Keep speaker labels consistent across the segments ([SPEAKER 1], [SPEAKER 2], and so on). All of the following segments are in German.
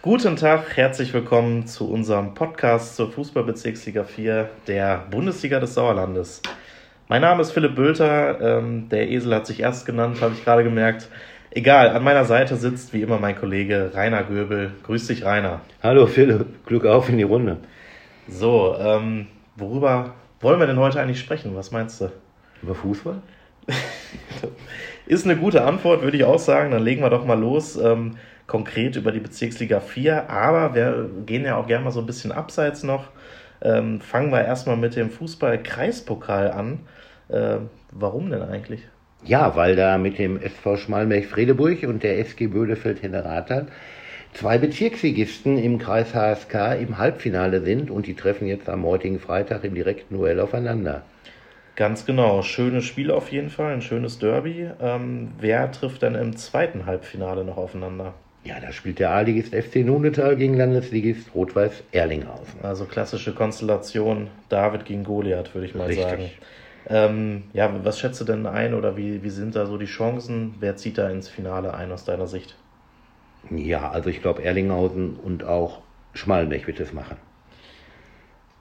[SPEAKER 1] Guten Tag, herzlich willkommen zu unserem Podcast zur Fußballbezirksliga 4 der Bundesliga des Sauerlandes. Mein Name ist Philipp Bülter, ähm, der Esel hat sich erst genannt, habe ich gerade gemerkt. Egal, an meiner Seite sitzt wie immer mein Kollege Rainer Göbel. Grüß dich, Rainer.
[SPEAKER 2] Hallo Philipp, Glück auf in die Runde.
[SPEAKER 1] So, ähm, worüber wollen wir denn heute eigentlich sprechen? Was meinst du?
[SPEAKER 2] Über Fußball?
[SPEAKER 1] Ist eine gute Antwort, würde ich auch sagen. Dann legen wir doch mal los. Ähm, konkret über die Bezirksliga 4. Aber wir gehen ja auch gerne mal so ein bisschen abseits noch. Ähm, fangen wir erstmal mit dem Fußball-Kreispokal an. Äh, warum denn eigentlich?
[SPEAKER 2] Ja, weil da mit dem SV Schmalmech-Fredeburg und der SG Bödefeld-Henneratern zwei Bezirksligisten im Kreis HSK im Halbfinale sind und die treffen jetzt am heutigen Freitag im direkten Duell aufeinander.
[SPEAKER 1] Ganz genau, schönes Spiel auf jeden Fall, ein schönes Derby. Ähm, wer trifft denn im zweiten Halbfinale noch aufeinander?
[SPEAKER 2] Ja, da spielt der A-Ligist FC Nunetal gegen Landesligist Rot-Weiß Erlinghausen.
[SPEAKER 1] Also klassische Konstellation David gegen Goliath, würde ich mal
[SPEAKER 2] Richtig.
[SPEAKER 1] sagen. Ähm, ja, was schätzt du denn ein oder wie, wie sind da so die Chancen? Wer zieht da ins Finale ein aus deiner Sicht?
[SPEAKER 2] Ja, also ich glaube Erlinghausen und auch Schmalmech wird es machen.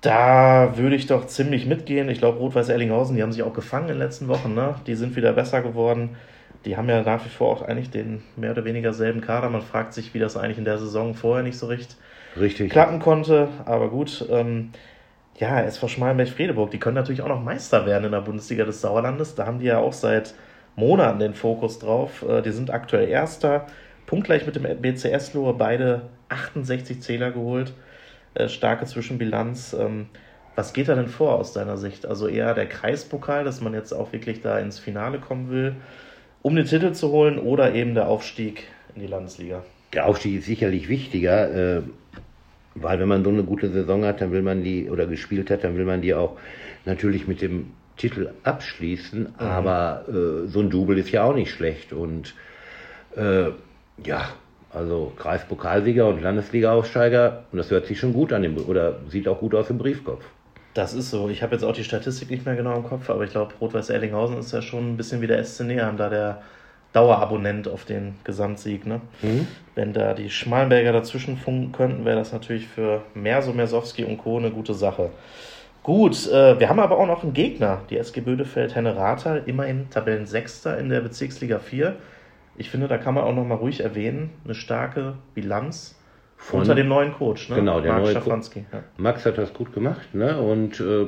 [SPEAKER 1] Da würde ich doch ziemlich mitgehen. Ich glaube, Rot-Weiß Erlinghausen, die haben sich auch gefangen in den letzten Wochen. Ne? Die sind wieder besser geworden. Die haben ja nach wie vor auch eigentlich den mehr oder weniger selben Kader. Man fragt sich, wie das eigentlich in der Saison vorher nicht so recht
[SPEAKER 2] Richtig.
[SPEAKER 1] klappen konnte. Aber gut, ähm, ja, SV Schmalenberg-Fredeburg, die können natürlich auch noch Meister werden in der Bundesliga des Sauerlandes. Da haben die ja auch seit Monaten den Fokus drauf. Äh, die sind aktuell Erster, punktgleich mit dem BCS Lohe, beide 68 Zähler geholt. Äh, starke Zwischenbilanz. Ähm, was geht da denn vor aus deiner Sicht? Also eher der Kreispokal, dass man jetzt auch wirklich da ins Finale kommen will, um den Titel zu holen, oder eben der Aufstieg in die Landesliga?
[SPEAKER 2] Der Aufstieg ist sicherlich wichtiger, äh, weil wenn man so eine gute Saison hat, dann will man die, oder gespielt hat, dann will man die auch natürlich mit dem Titel abschließen. Aber äh, so ein Double ist ja auch nicht schlecht. Und äh, ja, also Kreispokalsieger und Landesliga-Aufsteiger, und das hört sich schon gut an, dem, oder sieht auch gut aus im Briefkopf.
[SPEAKER 1] Das ist so. Ich habe jetzt auch die Statistik nicht mehr genau im Kopf, aber ich glaube, Rot-Weiß Erlinghausen ist ja schon ein bisschen wie der SC Neheim, da der Dauerabonnent auf den Gesamtsieg. Ne?
[SPEAKER 2] Mhm.
[SPEAKER 1] Wenn da die Schmalenberger dazwischen funken könnten, wäre das natürlich für Merso, Mersowski und Co. eine gute Sache. Gut, äh, wir haben aber auch noch einen Gegner, die SG Bödefeld Henne Rathal, immerhin Tabellensechster in der Bezirksliga 4. Ich finde, da kann man auch noch mal ruhig erwähnen, eine starke Bilanz
[SPEAKER 2] Von-
[SPEAKER 1] unter dem neuen Coach, ne?
[SPEAKER 2] Genau, der
[SPEAKER 1] Marc
[SPEAKER 2] neue Co-
[SPEAKER 1] Schafanski. Ja.
[SPEAKER 2] Max hat das gut gemacht, ne? Und äh,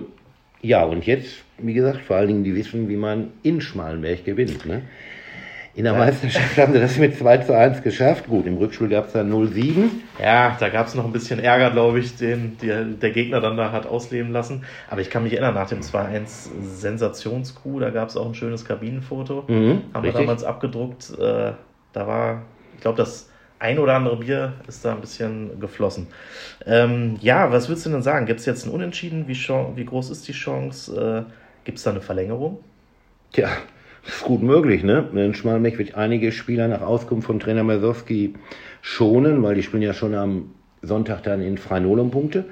[SPEAKER 2] ja, und jetzt, wie gesagt, vor allen Dingen, die wissen, wie man in Schmalenberg gewinnt, ne? In der
[SPEAKER 1] Ja.
[SPEAKER 2] Meisterschaft haben sie das mit 2 zu 1 geschafft. Gut, im Rückspiel gab es dann 0-7.
[SPEAKER 1] Ja, da gab es noch ein bisschen Ärger, glaube ich, den der, der Gegner dann da hat ausleben lassen. Aber ich kann mich erinnern, nach dem 2-1 Sensationskuh, da gab es auch ein schönes Kabinenfoto.
[SPEAKER 2] Mhm,
[SPEAKER 1] Haben wir
[SPEAKER 2] richtig.
[SPEAKER 1] damals abgedruckt. Äh, da war, ich glaube, das ein oder andere Bier ist da ein bisschen geflossen. Ähm, ja, was würdest du denn sagen? Gibt es jetzt ein Unentschieden? Wie, wie groß ist die Chance? Äh, Gibt es da eine Verlängerung?
[SPEAKER 2] Tja, ist gut möglich, ne? In Schmalmech wird einige Spieler nach Auskunft von Trainer Masowski schonen, weil die spielen ja schon am Sonntag dann in Freinol um Punkte.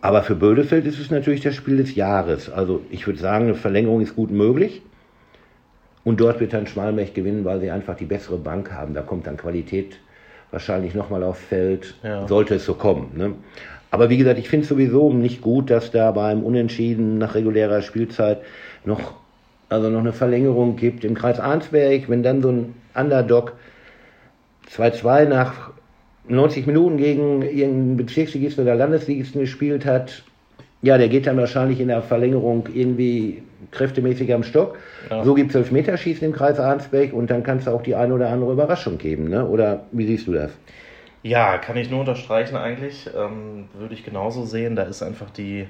[SPEAKER 2] Aber für Bödefeld ist es natürlich das Spiel des Jahres. Also ich würde sagen, eine Verlängerung ist gut möglich. Und dort wird dann Schmalmech gewinnen, weil sie einfach die bessere Bank haben. Da kommt dann Qualität wahrscheinlich nochmal aufs Feld,
[SPEAKER 1] Ja.
[SPEAKER 2] sollte es so kommen. Ne? Aber wie gesagt, ich finde es sowieso nicht gut, dass da beim Unentschieden nach regulärer Spielzeit noch, also noch eine Verlängerung gibt. Im Kreis Arnsberg, wenn dann so ein Underdog 2-2 nach 90 Minuten gegen irgendeinen Bezirksligisten oder Landesligisten gespielt hat, ja, der geht dann wahrscheinlich in der Verlängerung irgendwie kräftemäßig am Stock.
[SPEAKER 1] Ja.
[SPEAKER 2] So gibt es Elfmeterschießen im Kreis Arnsberg und dann kannst du auch die eine oder andere Überraschung geben. Ne? Oder wie siehst du das?
[SPEAKER 1] Ja, kann ich nur unterstreichen eigentlich. Ähm, würde ich genauso sehen. Da ist einfach die,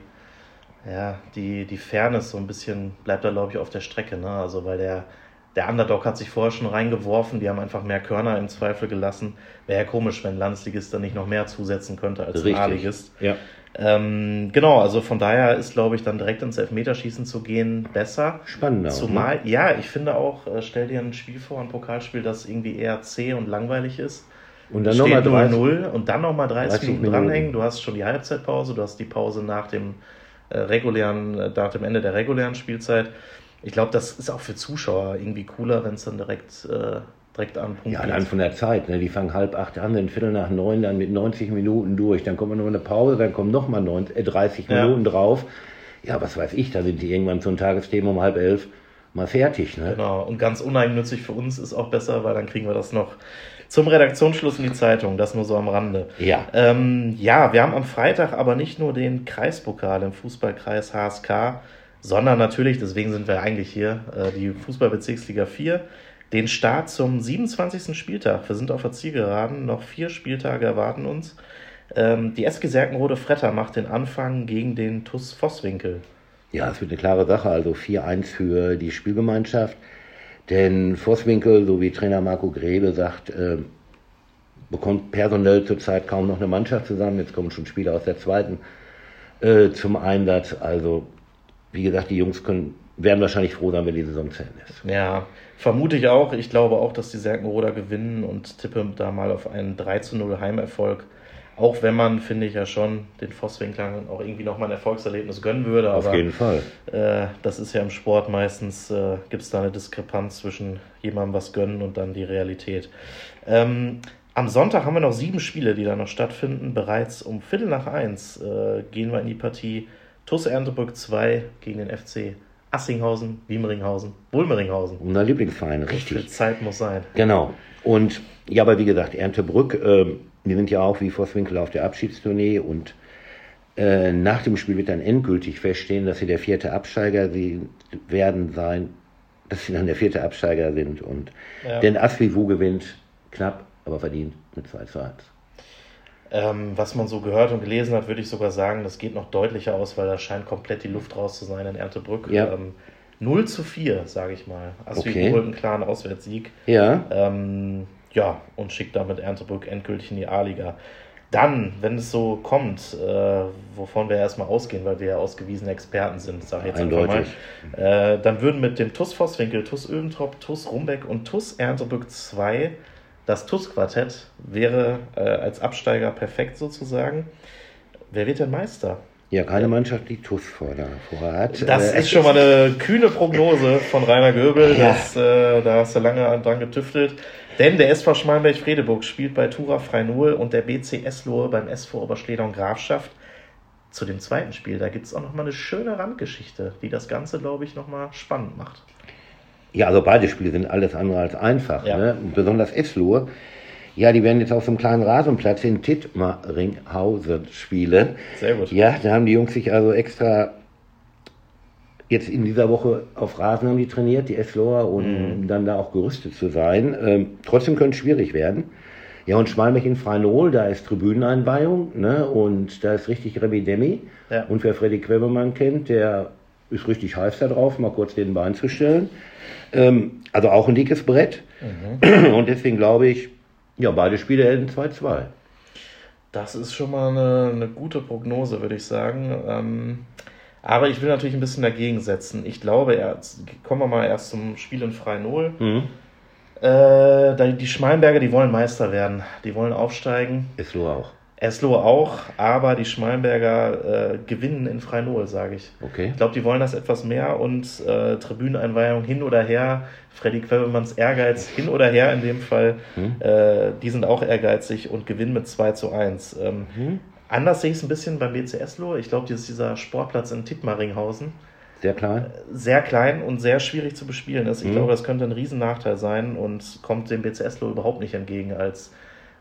[SPEAKER 1] ja, die, die Fairness so ein bisschen, bleibt da glaube ich auf der Strecke. Ne? Also weil der, der Underdog hat sich vorher schon reingeworfen, die haben einfach mehr Körner im Zweifel gelassen. Wäre ja komisch, wenn ein Landesligist dann nicht noch mehr zusetzen könnte als ein A-Ligist.
[SPEAKER 2] Ja.
[SPEAKER 1] Ähm, genau, also von daher ist, glaube ich, dann direkt ins Elfmeterschießen zu gehen besser.
[SPEAKER 2] Spannender. auch,
[SPEAKER 1] Zumal,
[SPEAKER 2] Ne?
[SPEAKER 1] ja, ich finde auch, äh, stell dir ein Spiel vor, ein Pokalspiel, das irgendwie eher zäh und langweilig ist.
[SPEAKER 2] Und dann nochmal 30.
[SPEAKER 1] 0-0 und dann nochmal 30,
[SPEAKER 2] 30
[SPEAKER 1] Minuten
[SPEAKER 2] Minuten.
[SPEAKER 1] dranhängen. Du hast schon die Halbzeitpause, du hast die Pause nach dem äh, regulären, äh, nach dem Ende der regulären Spielzeit. Ich glaube, das ist auch für Zuschauer irgendwie cooler, wenn es dann direkt äh, direkt an
[SPEAKER 2] Punkt. Ja, allein von der Zeit. Ne? Die fangen halb acht an, dann Viertel nach neun, dann mit 90 Minuten durch. Dann kommt noch eine Pause, dann kommen noch mal äh, 30 ja. Minuten drauf. Ja, was weiß ich, da sind die irgendwann zum Tagesthema um halb elf mal fertig. Ne?
[SPEAKER 1] Genau, und ganz uneigennützig für uns ist auch besser, weil dann kriegen wir das noch zum Redaktionsschluss in die Zeitung, das nur so am Rande.
[SPEAKER 2] Ja.
[SPEAKER 1] Ähm, ja, wir haben am Freitag aber nicht nur den Kreispokal im Fußballkreis HSK, sondern natürlich, deswegen sind wir eigentlich hier, äh, die Fußballbezirksliga 4, den Start zum 27. Spieltag. Wir sind auf der Zielgeraden, noch vier Spieltage erwarten uns. Ähm, die SG Serkenrode Fretter macht den Anfang gegen den TUS Vosswinkel.
[SPEAKER 2] Ja, es wird eine klare Sache, also 4-1 für die Spielgemeinschaft. Denn Vosswinkel, so wie Trainer Marco Grebe sagt, äh, bekommt personell zurzeit kaum noch eine Mannschaft zusammen. Jetzt kommen schon Spieler aus der zweiten äh, zum Einsatz. Also, wie gesagt, die Jungs können, werden wahrscheinlich froh sein, wenn die Saison zu Ende ist.
[SPEAKER 1] Ja, vermute ich auch. Ich glaube auch, dass die Serkenroder gewinnen und tippe da mal auf einen 3 zu 0 Heimerfolg. Auch wenn man, finde ich ja schon, den Vosswinklern auch irgendwie nochmal ein Erfolgserlebnis gönnen würde.
[SPEAKER 2] Auf jeden Fall.
[SPEAKER 1] Äh, das ist ja im Sport meistens, äh, gibt es da eine Diskrepanz zwischen jemandem was gönnen und dann die Realität. Ähm, am Sonntag haben wir noch sieben Spiele, die da noch stattfinden. Bereits um Viertel nach eins äh, gehen wir in die Partie TuS Erntebrück 2 gegen den FC Assinghausen, Wiemeringhausen, Bulmeringhausen.
[SPEAKER 2] Unser Lieblingsverein, richtig.
[SPEAKER 1] Die Zeit muss sein.
[SPEAKER 2] Genau. Und ja, aber wie gesagt, Erntebrück, äh, die sind ja auch wie Vosswinkel auf der Abschiedstournee und äh, nach dem Spiel wird dann endgültig feststehen, dass sie der vierte Absteiger werden sein, dass sie dann der vierte Absteiger sind. Und ja. denn Asvivu gewinnt knapp, aber verdient mit 2 zu 1.
[SPEAKER 1] Ähm, was man so gehört und gelesen hat, würde ich sogar sagen, das geht noch deutlicher aus, weil da scheint komplett die Luft raus zu sein in Ertebrück.
[SPEAKER 2] Ja. Ähm,
[SPEAKER 1] 0 zu 4, sage ich mal. Asvivu okay. holt einen klaren Auswärtssieg.
[SPEAKER 2] Ja.
[SPEAKER 1] Ähm, ja, und schickt damit Erntebrück endgültig in die A-Liga. Dann, wenn es so kommt, äh, wovon wir erstmal ausgehen, weil wir ja ausgewiesene Experten sind, sage ich jetzt
[SPEAKER 2] Eindeutig.
[SPEAKER 1] einfach mal, äh, dann würden mit dem TUS Vosswinkel, TUS Öventrop, TUS Rumbeck und TUS Erntebrück 2 das TUS-Quartett wäre äh, als Absteiger perfekt sozusagen. Wer wird denn Meister?
[SPEAKER 2] Ja, keine Mannschaft, die TUS vor der
[SPEAKER 1] Vorrat. Das äh, ist schon mal eine kühne Prognose von Rainer Göbel. Ja. Das, äh, da hast du lange dran getüftelt. Denn der SV Schmalenberg-Fredeburg spielt bei Tura Freinol und der BC Eslohe beim SV Oberschleder und Grafschaft. Zu dem zweiten Spiel, da gibt es auch nochmal eine schöne Randgeschichte, die das Ganze, glaube ich, nochmal spannend macht.
[SPEAKER 2] Ja, also beide Spiele sind alles andere als einfach. Ja. Ne? Besonders Eslohe. Ja, die werden jetzt auf so einem kleinen Rasenplatz in Tittmaringhausen spielen.
[SPEAKER 1] Sehr gut.
[SPEAKER 2] Ja, da haben die Jungs sich also extra jetzt in dieser Woche auf Rasen haben die trainiert, die Esloer, und mhm. dann da auch gerüstet zu sein. Ähm, trotzdem könnte es schwierig werden. Ja, und Schmalmech in Freinol, da ist Tribüneneinweihung, ne, und da ist richtig Remi Demi. Ja. Und wer Freddy Quebemann kennt, der ist richtig heiß da drauf, mal kurz den Bein zu stellen. Ähm, also auch ein dickes Brett. Mhm. Und deswegen glaube ich, ja, beide Spiele enden 2-2.
[SPEAKER 1] Das ist schon mal eine, eine gute Prognose, würde ich sagen. Ähm, aber ich will natürlich ein bisschen dagegen setzen. Ich glaube, erst, kommen wir mal erst zum Spiel in Freinol. Mhm. Äh, die Schmalenberger, die wollen Meister werden. Die wollen aufsteigen.
[SPEAKER 2] Eslo auch.
[SPEAKER 1] Eslo auch, aber die Schmalenberger äh, gewinnen in Freinol, sage ich.
[SPEAKER 2] Okay.
[SPEAKER 1] Ich glaube, die wollen das etwas mehr und äh, Tribüneneinweihung hin oder her. Freddy Quebemanns Ehrgeiz hin oder her in dem Fall. Mhm. Äh, die sind auch ehrgeizig und gewinnen mit 2 zu 1. Ähm, mhm. Anders sehe ich es ein bisschen beim BCS-Lo. Ich glaube, dieser Sportplatz in Tittmaringhausen.
[SPEAKER 2] Sehr klein?
[SPEAKER 1] Sehr klein und sehr schwierig zu bespielen ist. Ich mhm. glaube, das könnte ein Riesennachteil sein und kommt dem BCS-Lo überhaupt nicht entgegen als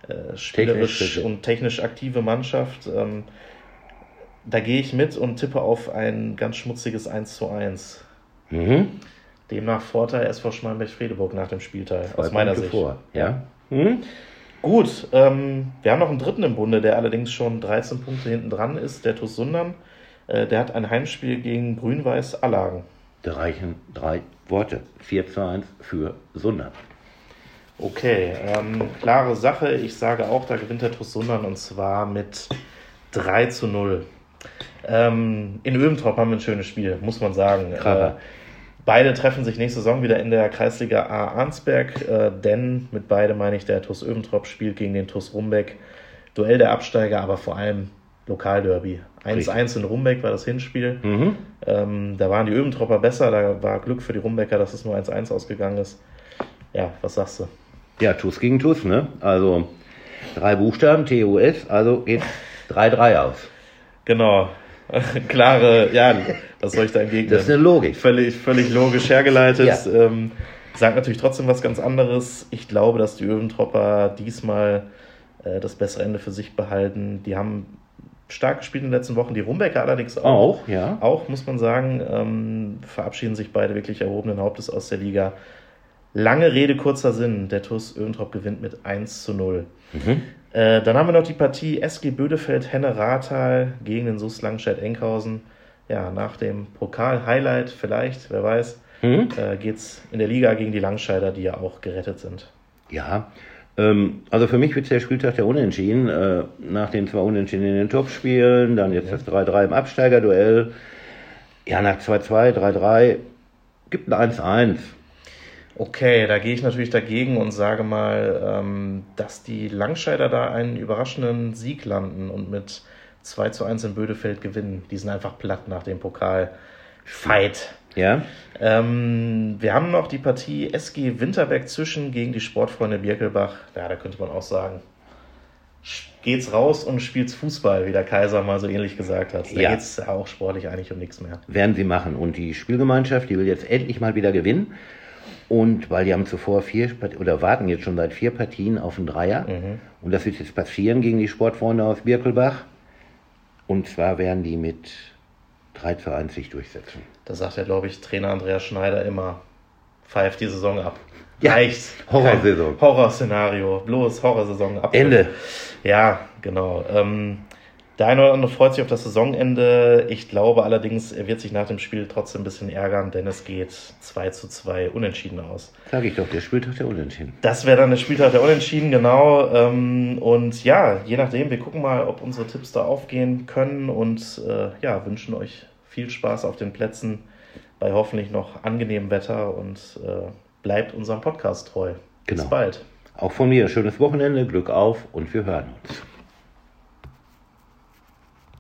[SPEAKER 1] äh, spielerisch technisch, und technisch aktive Mannschaft. Ähm, da gehe ich mit und tippe auf ein ganz schmutziges 1 zu 1. Mhm. Demnach Vorteil SV Schmallenberg-Fredeburg nach dem Spielteil,
[SPEAKER 2] Zwei aus meiner Sicht. Vor. Ja.
[SPEAKER 1] Mhm. Gut, ähm, wir haben noch einen dritten im Bunde, der allerdings schon 13 Punkte hinten dran ist, der TuS Sundern. Äh, der hat ein Heimspiel gegen Grün-Weiß Allagen.
[SPEAKER 2] Da reichen drei Worte. 4 zu 1 für Sundern.
[SPEAKER 1] Okay, ähm, klare Sache. Ich sage auch, da gewinnt der TuS Sundern und zwar mit 3 zu 0. Ähm, in Öbentrop haben wir ein schönes Spiel, muss man sagen. Äh, Beide treffen sich nächste Saison wieder in der Kreisliga A Arnsberg, äh, denn mit beide meine ich, der TuS Öventrop spielt gegen den TuS Rumbeck. Duell der Absteiger, aber vor allem Lokalderby. 1-1 in Rumbeck war das Hinspiel. Mhm. Ähm, da waren die Öventropper besser, da war Glück für die Rumbecker, dass es nur 1-1 ausgegangen ist. Ja, was sagst du?
[SPEAKER 2] Ja, TUS gegen TUS, ne? Also drei Buchstaben, TUS, also geht 3-3 aus.
[SPEAKER 1] Genau. Klare, ja, was soll ich da entgegnen?
[SPEAKER 2] Das ist eine Logik.
[SPEAKER 1] Völlig, völlig logisch hergeleitet. Ja. Ähm, sagt natürlich trotzdem was ganz anderes. Ich glaube, dass die Öventropper diesmal äh, das bessere Ende für sich behalten. Die haben stark gespielt in den letzten Wochen. Die Rumbecker allerdings auch.
[SPEAKER 2] Auch, ja.
[SPEAKER 1] Auch, muss man sagen, ähm, verabschieden sich beide wirklich erhobenen Hauptes aus der Liga. Lange Rede, kurzer Sinn. Der TuS Öventrop gewinnt mit 1 zu 0. Mhm. Äh, dann haben wir noch die Partie SG Bödefeld Henne Rathal gegen den SUS Langstedt Enkhausen. Ja, nach dem Pokal-Highlight vielleicht, wer weiß, mhm. äh, geht es in der Liga gegen die Langscheider, die ja auch gerettet sind.
[SPEAKER 2] Ja, ähm, also für mich wird der Spieltag der Unentschieden. Äh, nach den zwei Unentschieden in den Topspielen, dann jetzt das 3-3 im Absteigerduell. Ja, nach 2-2, 3-3 gibt ein 1-1.
[SPEAKER 1] Okay, da gehe ich natürlich dagegen und sage mal, ähm, dass die Langscheider da einen überraschenden Sieg landen und mit 2 zu 1 in Bödefeld gewinnen. Die sind einfach platt nach dem Pokal-Fight.
[SPEAKER 2] Ja.
[SPEAKER 1] Ähm, wir haben noch die Partie SG Winterberg zwischen gegen die Sportfreunde Birkelbach. Ja, da könnte man auch sagen, geht's raus und spielt's Fußball, wie der Kaiser mal so ähnlich gesagt hat. Da ja. geht's auch sportlich eigentlich um nichts mehr.
[SPEAKER 2] Werden sie machen. Und die Spielgemeinschaft, die will jetzt endlich mal wieder gewinnen. Und weil die haben zuvor vier oder warten jetzt schon seit vier Partien auf einen Dreier. Mhm. Und das wird jetzt passieren gegen die Sportfreunde aus Birkelbach. Und zwar werden die mit 3 zu 1 sich durchsetzen.
[SPEAKER 1] Da sagt ja, glaube ich, Trainer Andreas Schneider immer, pfeift die Saison ab.
[SPEAKER 2] Ja, Reicht. Horrorsaison.
[SPEAKER 1] Horrorszenario. Bloß Horrorsaison
[SPEAKER 2] ab. Ende.
[SPEAKER 1] Ja, genau. Ähm, der eine oder andere freut sich auf das Saisonende. Ich glaube allerdings, er wird sich nach dem Spiel trotzdem ein bisschen ärgern, denn es geht 2 zu 2 unentschieden aus.
[SPEAKER 2] Sag ich doch, der Spieltag der Unentschieden.
[SPEAKER 1] Das wäre dann der Spieltag der Unentschieden, genau. Ähm, und ja, je nachdem, wir gucken mal, ob unsere Tipps da aufgehen können und äh, ja, wünschen euch viel Spaß auf den Plätzen bei hoffentlich noch angenehmem Wetter und äh, bleibt unserem Podcast treu.
[SPEAKER 2] Genau. Bis bald. Auch von mir schönes Wochenende, Glück auf und wir hören uns.